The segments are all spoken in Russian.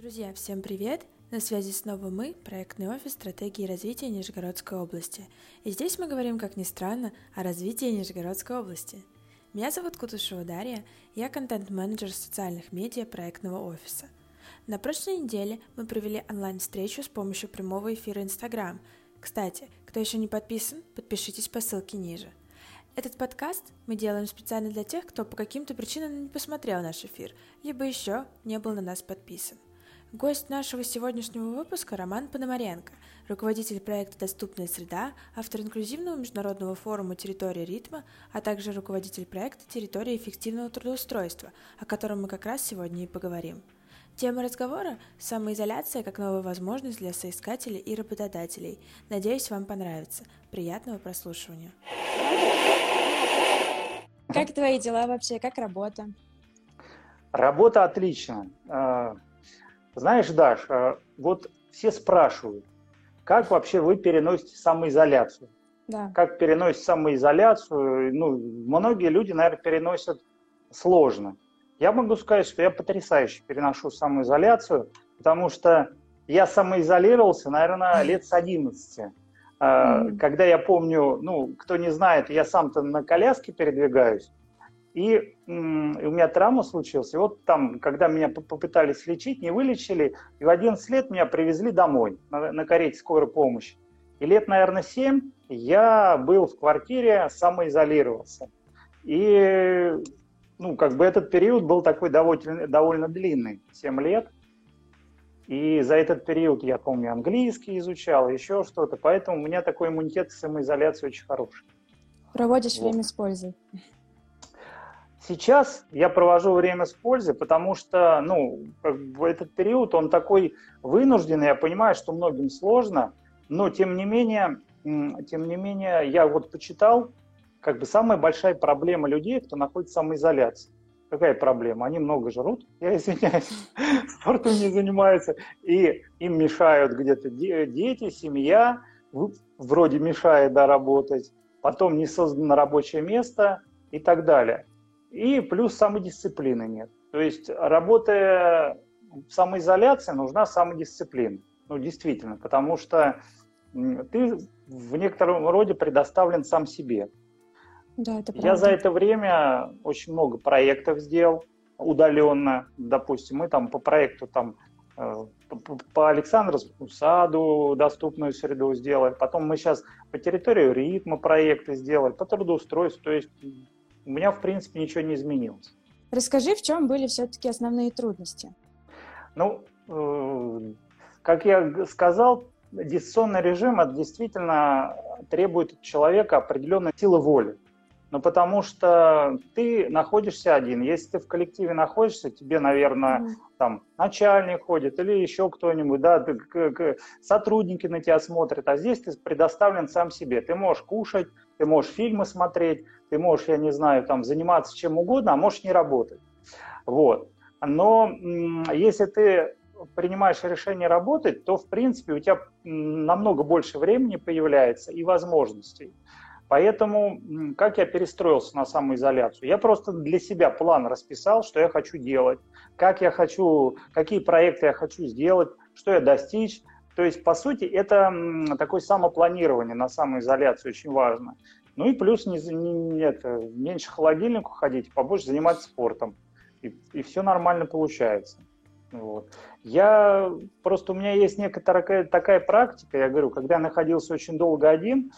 Друзья, всем привет! На связи снова мы, проектный офис стратегии развития Нижегородской области. И здесь мы говорим, как ни странно, о развитии Нижегородской области. Меня зовут Кутушева Дарья, я контент-менеджер социальных медиа проектного офиса. На прошлой неделе мы провели онлайн-встречу с помощью прямого эфира Instagram. Кстати, кто еще не подписан, подпишитесь по ссылке ниже. Этот подкаст мы делаем специально для тех, кто по каким-то причинам не посмотрел наш эфир, либо еще не был на нас подписан. Гость нашего сегодняшнего выпуска Роман Пономаренко, руководитель проекта «Доступная среда», автор инклюзивного международного форума «Территория ритма», а также руководитель проекта «Территория эффективного трудоустройства», о котором мы как раз сегодня и поговорим. Тема разговора – самоизоляция как новая возможность для соискателей и работодателей. Надеюсь, вам понравится. Приятного прослушивания. Как твои дела вообще? Как работа? Работа отлично. А, знаешь, Даш, а, вот все спрашивают, как вообще вы переносите самоизоляцию? Да. Как переносите самоизоляцию? Ну, многие люди, наверное, переносят сложно. Я могу сказать, что я потрясающе переношу самоизоляцию, потому что я самоизолировался, наверное, лет с 11. Mm-hmm. Когда я помню, ну, кто не знает, я сам-то на коляске передвигаюсь, и у меня травма случилась. И вот там, когда меня попытались лечить, не вылечили, и в 11 лет меня привезли домой на, на карете скорой помощи. И лет, наверное, 7 я был в квартире, самоизолировался. И, ну, как бы этот период был такой довольно, довольно длинный, 7 лет. И за этот период я, помню, английский изучал, еще что-то. Поэтому у меня такой иммунитет к самоизоляции очень хороший. Проводишь вот. время с пользой. Сейчас я провожу время с пользой, потому что, ну, как бы этот период, он такой вынужденный, я понимаю, что многим сложно, но тем не менее, тем не менее, я вот почитал, как бы самая большая проблема людей, кто находится в самоизоляции. Какая проблема? Они много жрут, я извиняюсь, спортом не занимаются, и им мешают где-то дети, семья, вроде мешает, да, работать, потом не создано рабочее место и так далее. И плюс самодисциплины нет. То есть, работая в самоизоляции, нужна самодисциплина. Ну, действительно, потому что ты в некотором роде предоставлен сам себе. Да, это правда. Я за это время очень много проектов сделал удаленно. Допустим, мы там по проекту там э, по Александровскому саду доступную среду сделали. Потом мы сейчас по территории ритма проекты сделали, по трудоустройству. То есть у меня, в принципе, ничего не изменилось. Расскажи, в чем были все-таки основные трудности? Ну, э, как я сказал, дистанционный режим это действительно требует от человека определенной силы воли. Но ну, потому что ты находишься один. Если ты в коллективе находишься, тебе, наверное, mm. там начальник ходит или еще кто-нибудь, да, ты, к, к, сотрудники на тебя смотрят, а здесь ты предоставлен сам себе. Ты можешь кушать, ты можешь фильмы смотреть, ты можешь, я не знаю, там заниматься чем угодно, а можешь не работать. Вот. Но если ты принимаешь решение работать, то, в принципе, у тебя намного больше времени появляется и возможностей. Поэтому как я перестроился на самоизоляцию? Я просто для себя план расписал, что я хочу делать, как я хочу, какие проекты я хочу сделать, что я достичь. То есть, по сути, это такое самопланирование на самоизоляцию очень важно. Ну и плюс не, не, это, меньше холодильнику ходить, побольше заниматься спортом. И, и все нормально получается. Вот. Я просто у меня есть некоторая такая практика, я говорю, когда я находился очень долго один,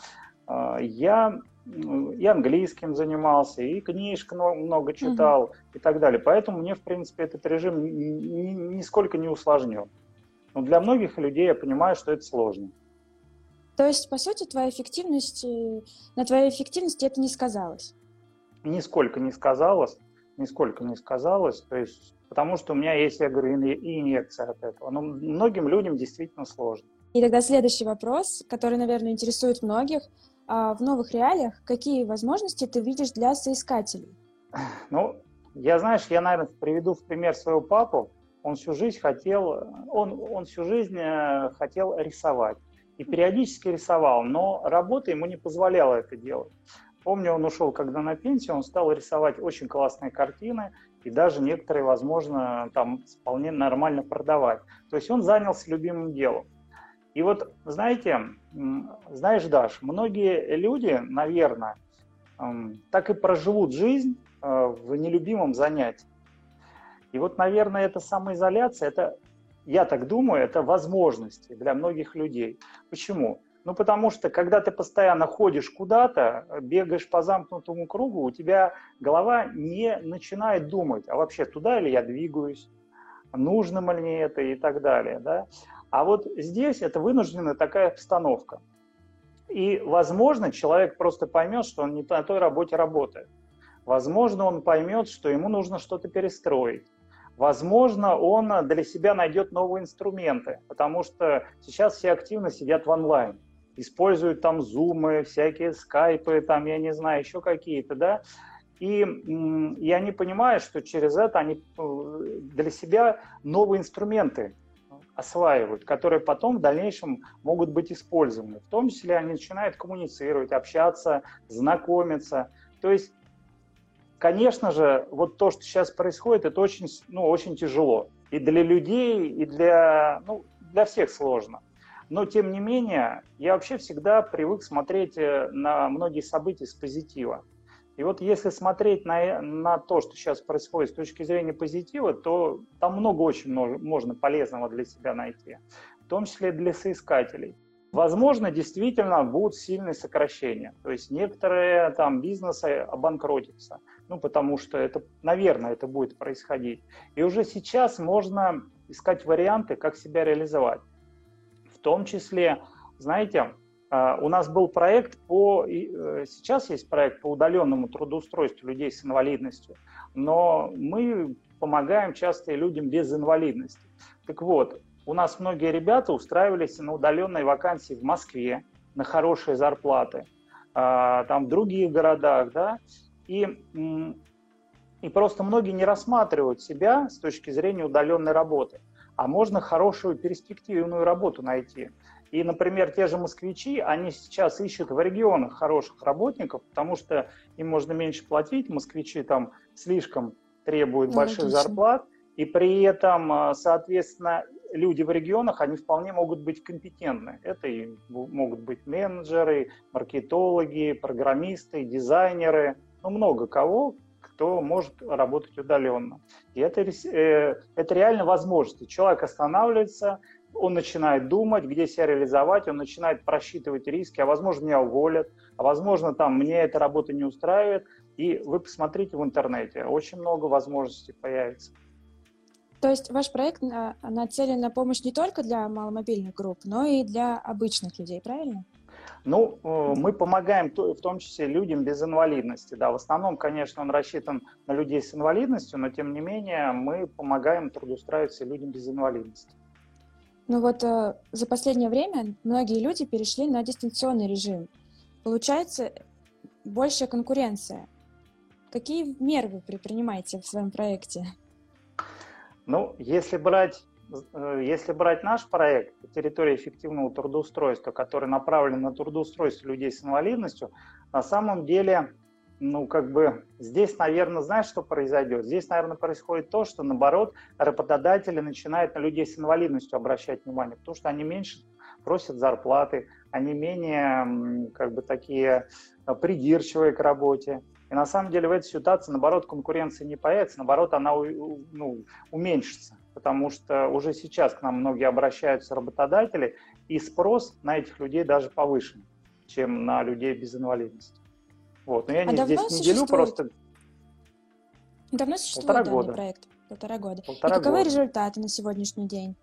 а, я и английским занимался, и книжек много читал, угу. и так далее. Поэтому мне, в принципе, этот режим нисколько не усложнен. Но для многих людей я понимаю, что это сложно. То есть, по сути, твоя эффективность, на твоей эффективности это не сказалось? Нисколько не сказалось, нисколько не сказалось. То есть, потому что у меня есть, я говорю, и инъекция от этого. Но многим людям действительно сложно. И тогда следующий вопрос, который, наверное, интересует многих. А в новых реалиях какие возможности ты видишь для соискателей? Ну, я, знаешь, я, наверное, приведу в пример своего папу. Он всю жизнь хотел, он, он всю жизнь э, хотел рисовать. И периодически рисовал, но работа ему не позволяла это делать. Помню, он ушел, когда на пенсию, он стал рисовать очень классные картины, и даже некоторые, возможно, там вполне нормально продавать. То есть он занялся любимым делом. И вот, знаете, знаешь, Даш, многие люди, наверное, так и проживут жизнь э, в нелюбимом занятии. И вот, наверное, эта самоизоляция, это, я так думаю, это возможности для многих людей. Почему? Ну, потому что, когда ты постоянно ходишь куда-то, бегаешь по замкнутому кругу, у тебя голова не начинает думать, а вообще туда ли я двигаюсь, нужно ли мне это и так далее. Да? А вот здесь это вынужденная такая обстановка. И, возможно, человек просто поймет, что он не на той работе работает. Возможно, он поймет, что ему нужно что-то перестроить. Возможно, он для себя найдет новые инструменты, потому что сейчас все активно сидят в онлайн используют там зумы, всякие скайпы, там, я не знаю, еще какие-то, да, и, и они понимают, что через это они э, для себя новые инструменты осваивают, которые потом в дальнейшем могут быть использованы. В том числе они начинают коммуницировать, общаться, знакомиться. То есть, конечно же, вот то, что сейчас происходит, это очень, ну, очень тяжело. И для людей, и для, ну, для всех сложно. Но, тем не менее, я вообще всегда привык смотреть э, на многие события с позитива. И вот если смотреть на, на то, что сейчас происходит с точки зрения позитива, то там много очень много, можно полезного для себя найти, в том числе для соискателей. Возможно, действительно будут сильные сокращения. То есть некоторые там бизнесы обанкротятся. Ну, потому что это, наверное, это будет происходить. И уже сейчас можно искать варианты, как себя реализовать том числе, знаете, а, у нас был проект по, э, сейчас есть проект по удаленному трудоустройству людей с инвалидностью, но мы помогаем часто и людям без инвалидности. Так вот, у нас многие ребята устраивались на удаленные вакансии в Москве на хорошие зарплаты, а, там в других городах, да, и, и просто многие не рассматривают себя с точки зрения удаленной работы а можно хорошую перспективную работу найти. И, например, те же москвичи, они сейчас ищут в регионах хороших работников, потому что им можно меньше платить, москвичи там слишком требуют ну, больших логично. зарплат, и при этом, а, соответственно, люди в регионах, они вполне могут быть компетентны. Это и могут быть менеджеры, маркетологи, программисты, дизайнеры, ну, много кого, кто может работать удаленно. И это, э, это реально возможность. Человек останавливается, он начинает думать, где себя реализовать, он начинает просчитывать риски, а возможно меня уволят, а возможно там мне эта работа не устраивает. И вы посмотрите в интернете, очень много возможностей появится. То есть ваш проект нацелен на помощь не только для маломобильных групп, но и для обычных людей, правильно? Ну, э, мы помогаем в том числе людям без инвалидности. Да, в основном, конечно, он рассчитан на людей с инвалидностью, но тем не менее мы помогаем трудоустраиваться людям без инвалидности. Ну вот э, за последнее время многие люди перешли на дистанционный режим. Получается большая конкуренция. Какие меры вы предпринимаете в своем проекте? Ну, если брать если брать наш проект «Территория эффективного трудоустройства», который направлен на трудоустройство людей с инвалидностью, на самом деле, ну, как бы, здесь, наверное, знаешь, что произойдет? Здесь, наверное, происходит то, что, наоборот, работодатели начинают на людей с инвалидностью обращать внимание, потому что они меньше просят зарплаты, они менее, как бы, такие э, придирчивые к работе. И на самом деле в этой ситуации, наоборот, конкуренция не появится, наоборот, она ну, уменьшится потому что уже сейчас к нам многие обращаются работодатели, и спрос на этих людей даже повышен, чем на людей без инвалидности. Вот. Но я а не, здесь не делю просто... Давно существует Полтора данный года. проект? Полтора года. Полтора и каковы года. результаты на сегодняшний день?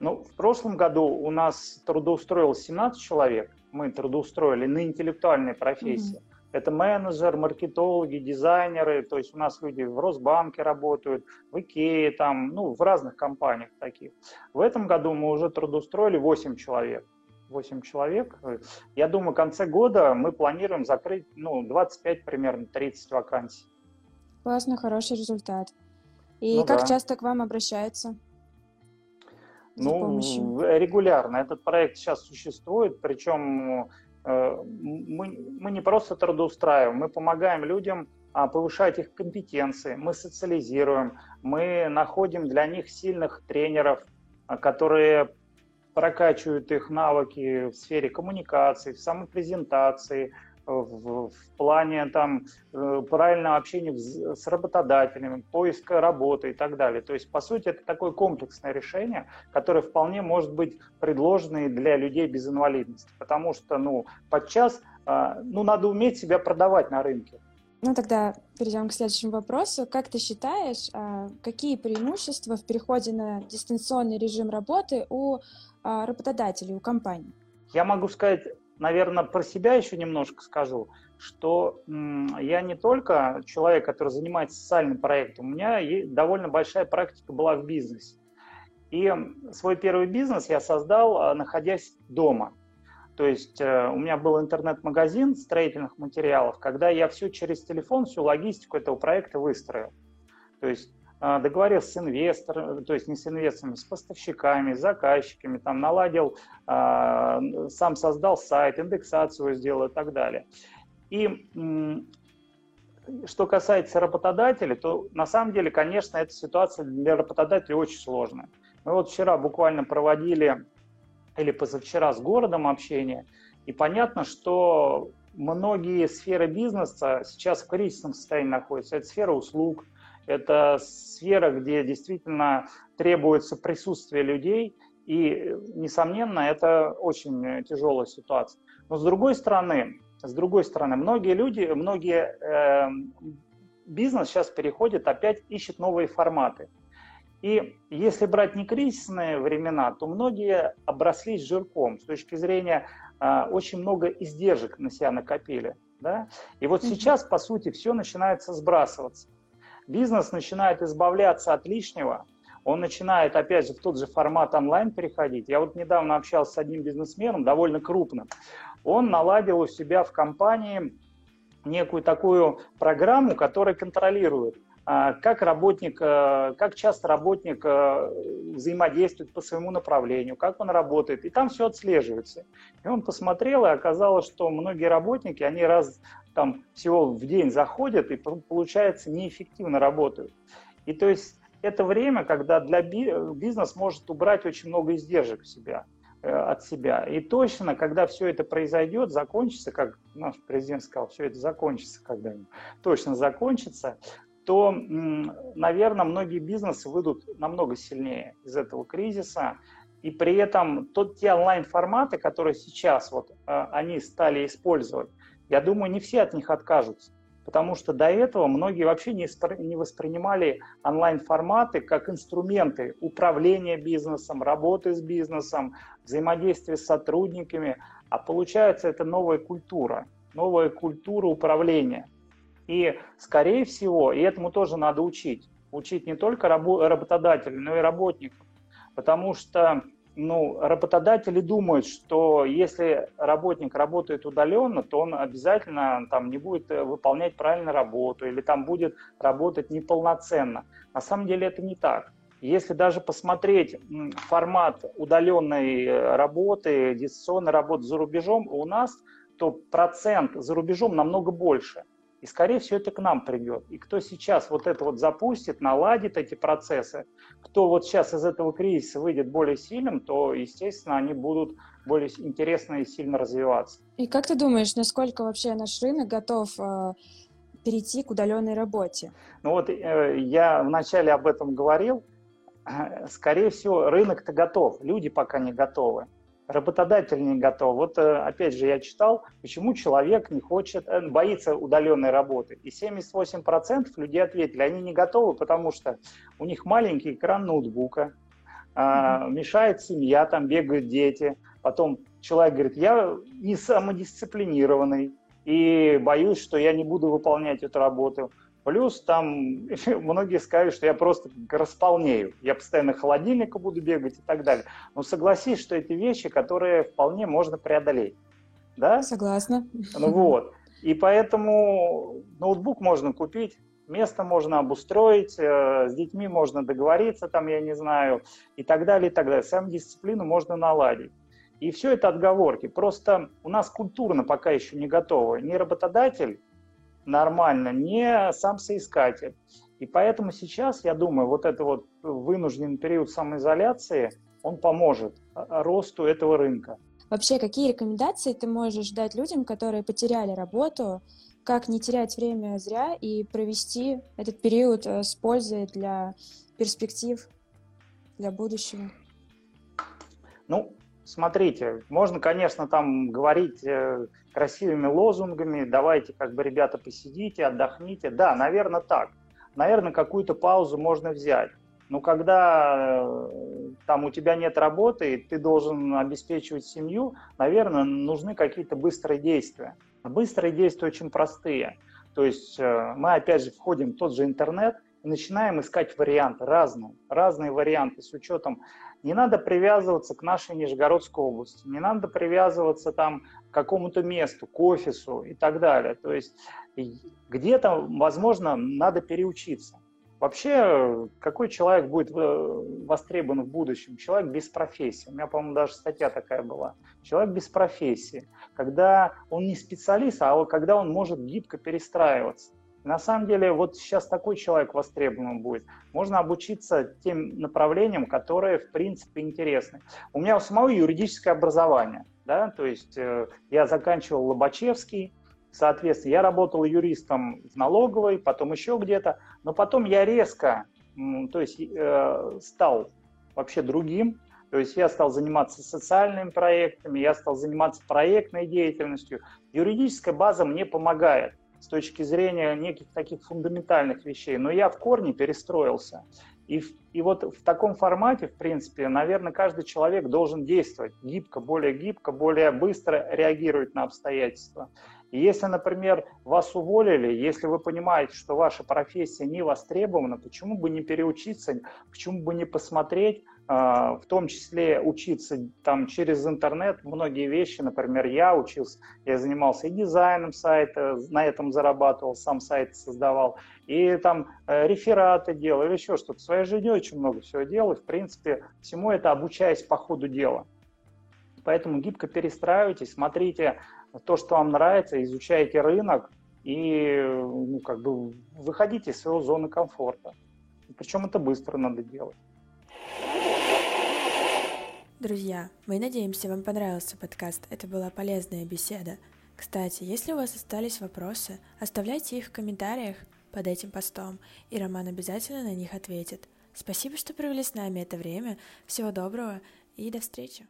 Ну, в прошлом году у нас трудоустроилось 17 человек. Мы трудоустроили на интеллектуальные профессии. Угу. Это менеджер, маркетологи, дизайнеры, то есть у нас люди в Росбанке работают, в Икее, там, ну, в разных компаниях таких. В этом году мы уже трудоустроили 8 человек. 8 человек. Я думаю, в конце года мы планируем закрыть ну, 25 примерно, 30 вакансий. Классно, хороший результат. И ну, как да. часто к вам обращаются? ну, регулярно. Этот проект сейчас существует, причем мы, мы не просто трудоустраиваем, мы помогаем людям а, повышать их компетенции, мы социализируем, мы находим для них сильных тренеров, а, которые прокачивают их навыки в сфере коммуникации, в самопрезентации, в, в плане там, э, правильного общения с работодателями, поиска работы и так далее. То есть, по сути, это такое комплексное решение, которое вполне может быть предложено и для людей без инвалидности. Потому что, ну, подчас, а, ну, надо уметь себя продавать на рынке. Ну, тогда перейдем к следующему вопросу. Как ты считаешь, а, какие преимущества в переходе на дистанционный режим работы у а, работодателей, у компаний? Я могу сказать наверное, про себя еще немножко скажу, что я не только человек, который занимается социальным проектом, у меня довольно большая практика была в бизнесе. И свой первый бизнес я создал, а, находясь дома. То есть э, у меня был интернет-магазин строительных материалов, когда я все через телефон, всю логистику этого проекта выстроил. То есть договорился с инвестором, то есть не с инвесторами, с поставщиками, с заказчиками, там наладил, а, сам создал сайт, индексацию сделал и так далее. И что касается работодателей, то на самом деле, конечно, эта ситуация для работодателей очень сложная. Мы вот вчера буквально проводили, или позавчера с городом общение, и понятно, что многие сферы бизнеса сейчас в кризисном состоянии находятся. Это сфера услуг, это сфера, где действительно требуется присутствие людей, и, несомненно, это очень тяжелая ситуация. Но с другой стороны, с другой стороны, многие люди, многие э, бизнес сейчас переходит, опять ищет новые форматы. И если брать не кризисные времена, то многие оброслись жирком с точки зрения э, очень много издержек на себя накопили. Да? И вот сейчас, по сути, все начинается сбрасываться бизнес начинает избавляться от лишнего, он начинает, опять же, в тот же формат онлайн переходить. Я вот недавно общался с одним бизнесменом, довольно крупным. Он наладил у себя в компании некую такую программу, которая контролирует а, как работник, э, как часто работник э, взаимодействует по своему направлению, как он работает, и там все отслеживается. И он посмотрел, и оказалось, что многие работники, они раз там всего в день заходят и, получается, неэффективно работают. И то есть это время, когда для бизнес может убрать очень много издержек в себя, э, от себя. И точно, когда все это произойдет, закончится, как наш президент сказал, все это закончится когда-нибудь, точно закончится, то, наверное, многие бизнесы выйдут намного сильнее из этого кризиса. И при этом тот, те онлайн-форматы, которые сейчас вот, а, они стали использовать, я думаю, не все от них откажутся. Потому что до этого многие вообще не, не воспринимали онлайн-форматы как инструменты управления бизнесом, работы с бизнесом, взаимодействия с сотрудниками. А получается, это новая культура, новая культура управления. И, скорее всего, и этому тоже надо учить. Учить не только работодателей, но и работников. Потому что ну, работодатели думают, что если работник работает удаленно, то он обязательно там, не будет э, выполнять правильно работу или там будет работать неполноценно. На самом деле это не так. Если даже посмотреть формат удаленной э, работы, дистанционной работы за рубежом у нас, то процент за рубежом намного больше – и, скорее всего, это к нам придет. И кто сейчас вот это вот запустит, наладит эти процессы, кто вот сейчас из этого кризиса выйдет более сильным, то, естественно, они будут более интересно и сильно развиваться. И как ты думаешь, насколько вообще наш рынок готов э, перейти к удаленной работе? Ну вот э, я вначале об этом говорил. Скорее всего, рынок-то готов, люди пока не готовы работодатель не готов. Вот э, опять же я читал, почему человек не хочет, э, боится удаленной работы. И 78% людей ответили, они не готовы, потому что у них маленький экран ноутбука, mm-hmm. мешает семья, там бегают дети. Потом человек говорит, я не самодисциплинированный и боюсь, что я не буду выполнять эту работу. Плюс там многие скажут, что я просто располнею. Я постоянно холодильника буду бегать и так далее. Но согласись, что эти вещи, которые вполне можно преодолеть. Да? Согласна. Ну вот. И поэтому ноутбук можно купить, место можно обустроить, э, с детьми можно договориться, там, я не знаю, и так далее, и так далее. Сам дисциплину можно наладить. И все это отговорки. Просто у нас культурно пока еще не готово. Ни работодатель, нормально, не сам соискатель. И поэтому сейчас, я думаю, вот этот вот вынужденный период самоизоляции, он поможет росту этого рынка. Вообще, какие рекомендации ты можешь дать людям, которые потеряли работу, как не терять время зря и провести этот период э, с пользой для перспектив, для будущего? Ну, смотрите, можно, конечно, там говорить э, красивыми лозунгами, давайте, как бы, ребята, посидите, отдохните. Да, наверное, так. Наверное, какую-то паузу можно взять. Но когда э, там у тебя нет работы, и ты должен обеспечивать семью, наверное, нужны какие-то быстрые действия. Быстрые действия очень простые. То есть э, мы опять же входим в тот же интернет и начинаем искать варианты, разные, разные варианты с учетом. Не надо привязываться к нашей Нижегородской области, не надо привязываться там к какому-то месту, к офису и так далее. То есть где-то, возможно, надо переучиться. Вообще, какой человек будет э, востребован в будущем? Человек без профессии. У меня, по-моему, даже статья такая была. Человек без профессии. Когда он не специалист, а когда он может гибко перестраиваться. На самом деле, вот сейчас такой человек востребован будет. Можно обучиться тем направлениям, которые, в принципе, интересны. У меня у самого юридическое образование. Да? То есть э, я заканчивал Лобачевский, Соответственно, я работал юристом в налоговой, потом еще где-то, но потом я резко, то есть э, стал вообще другим, то есть я стал заниматься социальными проектами, я стал заниматься проектной деятельностью. Юридическая база мне помогает с точки зрения неких таких фундаментальных вещей, но я в корне перестроился. И, и вот в таком формате, в принципе, наверное, каждый человек должен действовать гибко, более гибко, более быстро реагировать на обстоятельства. И если, например, вас уволили, если вы понимаете, что ваша профессия не востребована, почему бы не переучиться, почему бы не посмотреть, в том числе учиться там через интернет многие вещи, например, я учился, я занимался и дизайном сайта, на этом зарабатывал, сам сайт создавал, и там э, рефераты делал или еще что-то. В своей жизни очень много всего делал, и, в принципе, всему это обучаясь по ходу дела. Поэтому гибко перестраивайтесь, смотрите то, что вам нравится, изучайте рынок и ну, как бы выходите из своей зоны комфорта. Причем это быстро надо делать. Друзья, мы надеемся, вам понравился подкаст. Это была полезная беседа. Кстати, если у вас остались вопросы, оставляйте их в комментариях под этим постом, и Роман обязательно на них ответит. Спасибо, что провели с нами это время. Всего доброго и до встречи.